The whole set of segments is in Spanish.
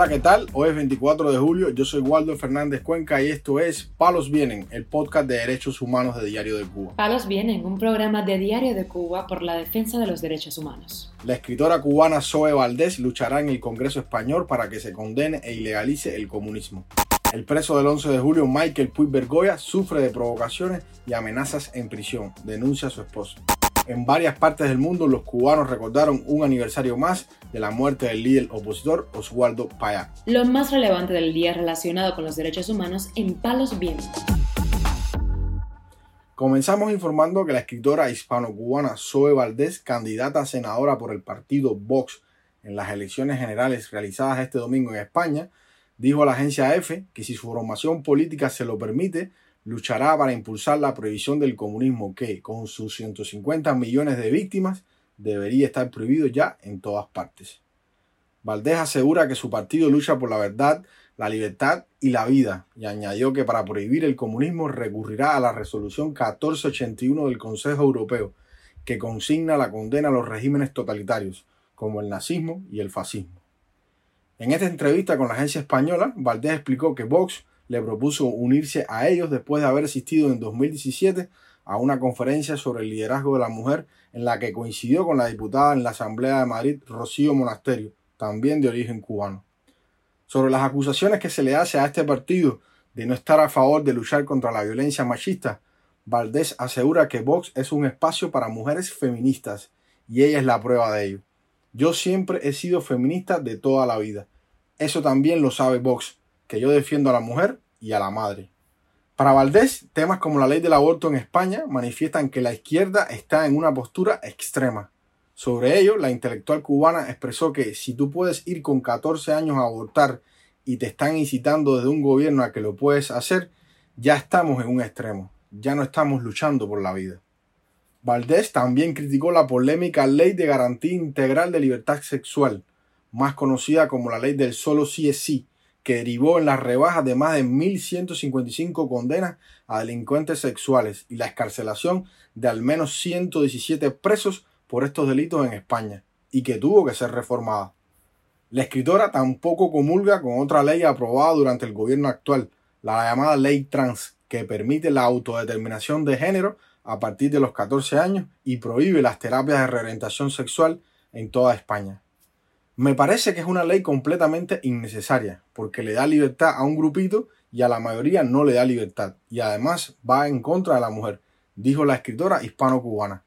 Hola, ¿qué tal? Hoy es 24 de julio, yo soy Waldo Fernández Cuenca y esto es Palos Vienen, el podcast de derechos humanos de Diario de Cuba. Palos Vienen, un programa de Diario de Cuba por la defensa de los derechos humanos. La escritora cubana Zoe Valdés luchará en el Congreso Español para que se condene e ilegalice el comunismo. El preso del 11 de julio, Michael Puig Bergoya, sufre de provocaciones y amenazas en prisión, denuncia a su esposo. En varias partes del mundo, los cubanos recordaron un aniversario más de la muerte del líder opositor Oswaldo Payá. Lo más relevante del día relacionado con los derechos humanos en Palos Vientos. Comenzamos informando que la escritora hispano-cubana Zoe Valdés, candidata a senadora por el partido Vox en las elecciones generales realizadas este domingo en España, dijo a la agencia EFE que si su formación política se lo permite, luchará para impulsar la prohibición del comunismo que, con sus 150 millones de víctimas, debería estar prohibido ya en todas partes. Valdés asegura que su partido lucha por la verdad, la libertad y la vida, y añadió que para prohibir el comunismo recurrirá a la resolución 1481 del Consejo Europeo, que consigna la condena a los regímenes totalitarios, como el nazismo y el fascismo. En esta entrevista con la agencia española, Valdés explicó que Vox le propuso unirse a ellos después de haber asistido en 2017 a una conferencia sobre el liderazgo de la mujer en la que coincidió con la diputada en la Asamblea de Madrid, Rocío Monasterio, también de origen cubano. Sobre las acusaciones que se le hace a este partido de no estar a favor de luchar contra la violencia machista, Valdés asegura que Vox es un espacio para mujeres feministas y ella es la prueba de ello. Yo siempre he sido feminista de toda la vida. Eso también lo sabe Vox, que yo defiendo a la mujer y a la madre. Para Valdés, temas como la ley del aborto en España manifiestan que la izquierda está en una postura extrema. Sobre ello, la intelectual cubana expresó que si tú puedes ir con 14 años a abortar y te están incitando desde un gobierno a que lo puedes hacer, ya estamos en un extremo, ya no estamos luchando por la vida. Valdés también criticó la polémica Ley de Garantía Integral de Libertad Sexual, más conocida como la Ley del Solo Sí es Sí, que derivó en las rebajas de más de 1.155 condenas a delincuentes sexuales y la escarcelación de al menos 117 presos por estos delitos en España, y que tuvo que ser reformada. La escritora tampoco comulga con otra ley aprobada durante el gobierno actual, la llamada Ley Trans, que permite la autodeterminación de género a partir de los 14 años y prohíbe las terapias de reorientación sexual en toda España. Me parece que es una ley completamente innecesaria, porque le da libertad a un grupito y a la mayoría no le da libertad, y además va en contra de la mujer, dijo la escritora hispano-cubana.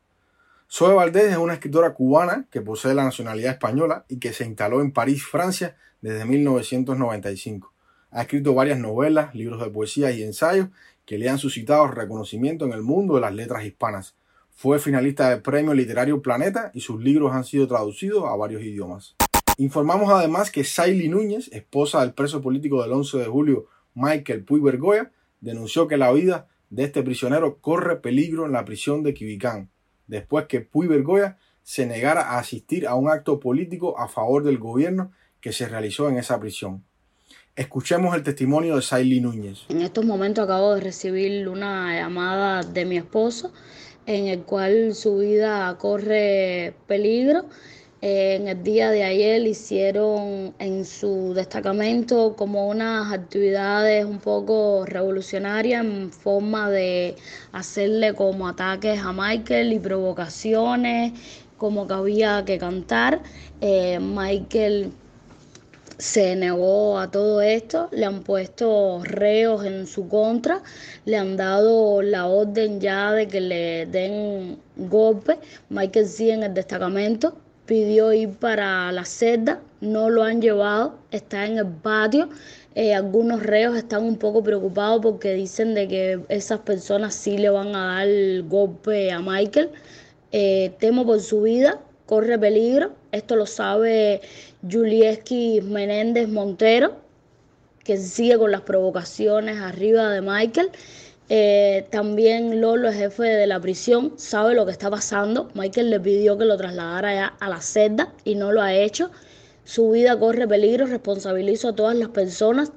Zoe Valdés es una escritora cubana que posee la nacionalidad española y que se instaló en París, Francia, desde 1995. Ha escrito varias novelas, libros de poesía y ensayos que le han suscitado reconocimiento en el mundo de las letras hispanas. Fue finalista del Premio Literario Planeta y sus libros han sido traducidos a varios idiomas. Informamos además que Saily Núñez, esposa del preso político del 11 de julio Michael Puy Bergoya, denunció que la vida de este prisionero corre peligro en la prisión de Quibicán, después que Puy Bergoya se negara a asistir a un acto político a favor del gobierno que se realizó en esa prisión. Escuchemos el testimonio de Saily Núñez. En estos momentos acabo de recibir una llamada de mi esposo en el cual su vida corre peligro en el día de ayer hicieron en su destacamento como unas actividades un poco revolucionarias en forma de hacerle como ataques a Michael y provocaciones, como que había que cantar. Eh, Michael se negó a todo esto, le han puesto reos en su contra, le han dado la orden ya de que le den golpe. Michael sigue en el destacamento, pidió ir para la celda, no lo han llevado, está en el patio. Eh, algunos reos están un poco preocupados porque dicen de que esas personas sí le van a dar golpe a Michael. Eh, temo por su vida, corre peligro. Esto lo sabe Julieski Menéndez Montero, que sigue con las provocaciones arriba de Michael. Eh, también Lolo, el jefe de la prisión, sabe lo que está pasando. Michael le pidió que lo trasladara ya a la celda y no lo ha hecho. Su vida corre peligro. Responsabilizo a todas las personas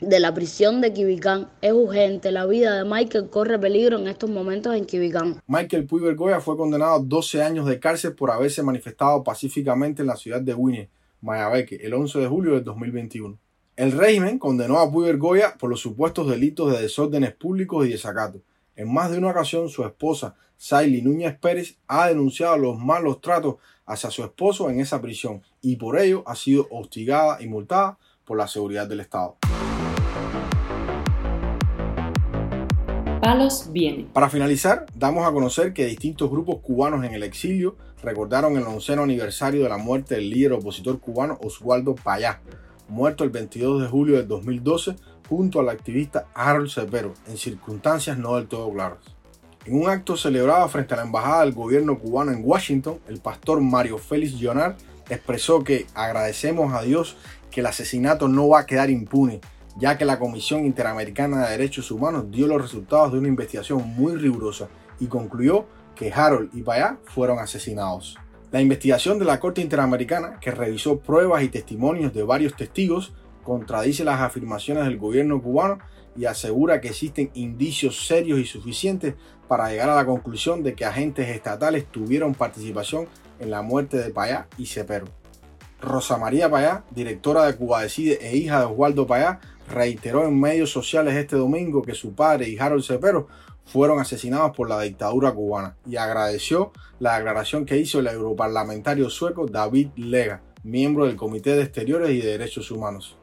de la prisión de Quibicán. Es urgente. La vida de Michael corre peligro en estos momentos en Quibicán. Michael Puy Bergoya fue condenado a 12 años de cárcel por haberse manifestado pacíficamente en la ciudad de Winnie Mayabeque, el 11 de julio del 2021. El régimen condenó a Puy Goya por los supuestos delitos de desórdenes públicos y desacato. En más de una ocasión, su esposa, Saily Núñez Pérez, ha denunciado los malos tratos hacia su esposo en esa prisión y por ello ha sido hostigada y multada por la seguridad del Estado. Palos vienen. Para finalizar, damos a conocer que distintos grupos cubanos en el exilio recordaron el onceno aniversario de la muerte del líder opositor cubano Oswaldo Payá, muerto el 22 de julio del 2012 junto al activista Harold Cepero, en circunstancias no del todo claras. En un acto celebrado frente a la embajada del gobierno cubano en Washington, el pastor Mario Félix Llonar expresó que agradecemos a Dios que el asesinato no va a quedar impune, ya que la Comisión Interamericana de Derechos Humanos dio los resultados de una investigación muy rigurosa y concluyó que Harold y Payá fueron asesinados. La investigación de la Corte Interamericana, que revisó pruebas y testimonios de varios testigos, contradice las afirmaciones del gobierno cubano y asegura que existen indicios serios y suficientes para llegar a la conclusión de que agentes estatales tuvieron participación en la muerte de Payá y Cepero. Rosa María Payá, directora de Cuba Decide e hija de Oswaldo Payá, reiteró en medios sociales este domingo que su padre y Harold Cepero fueron asesinados por la dictadura cubana y agradeció la declaración que hizo el europarlamentario sueco David Lega, miembro del Comité de Exteriores y de Derechos Humanos.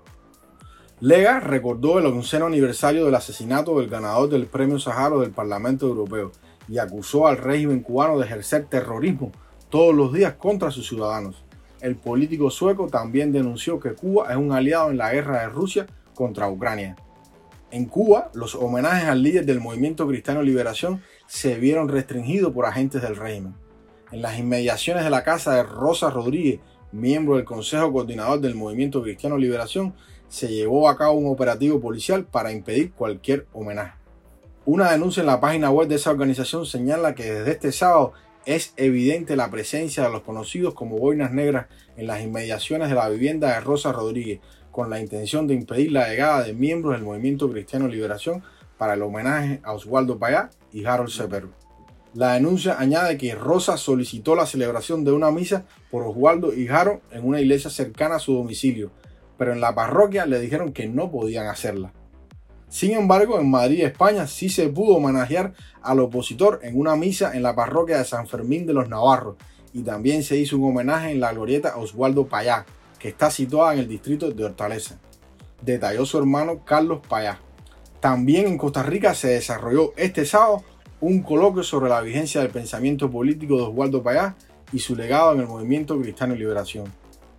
Lega recordó el onceno aniversario del asesinato del ganador del Premio Saharo del Parlamento Europeo y acusó al régimen cubano de ejercer terrorismo todos los días contra sus ciudadanos. El político sueco también denunció que Cuba es un aliado en la guerra de Rusia contra Ucrania. En Cuba, los homenajes al líder del movimiento Cristiano Liberación se vieron restringidos por agentes del régimen. En las inmediaciones de la casa de Rosa Rodríguez, miembro del Consejo Coordinador del Movimiento Cristiano Liberación, se llevó a cabo un operativo policial para impedir cualquier homenaje. Una denuncia en la página web de esa organización señala que desde este sábado es evidente la presencia de los conocidos como boinas negras en las inmediaciones de la vivienda de Rosa Rodríguez, con la intención de impedir la llegada de miembros del Movimiento Cristiano Liberación para el homenaje a Oswaldo Payá y Harold Cepero. La denuncia añade que Rosa solicitó la celebración de una misa por Oswaldo y Harold en una iglesia cercana a su domicilio, pero en la parroquia le dijeron que no podían hacerla. Sin embargo, en Madrid, España, sí se pudo homenajear al opositor en una misa en la parroquia de San Fermín de los Navarros y también se hizo un homenaje en la glorieta Oswaldo Payá, que está situada en el distrito de Hortaleza. Detalló su hermano Carlos Payá. También en Costa Rica se desarrolló este sábado un coloquio sobre la vigencia del pensamiento político de Oswaldo Payá y su legado en el movimiento Cristiano y Liberación.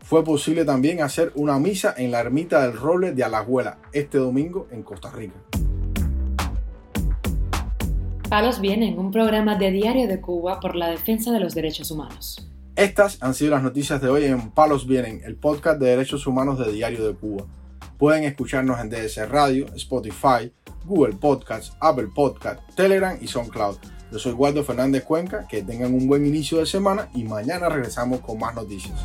Fue posible también hacer una misa en la ermita del Roble de Alajuela este domingo en Costa Rica. Palos Vienen, un programa de Diario de Cuba por la defensa de los derechos humanos. Estas han sido las noticias de hoy en Palos Vienen, el podcast de derechos humanos de Diario de Cuba. Pueden escucharnos en DS Radio, Spotify, Google Podcasts, Apple Podcasts, Telegram y SoundCloud. Yo soy Waldo Fernández Cuenca, que tengan un buen inicio de semana y mañana regresamos con más noticias.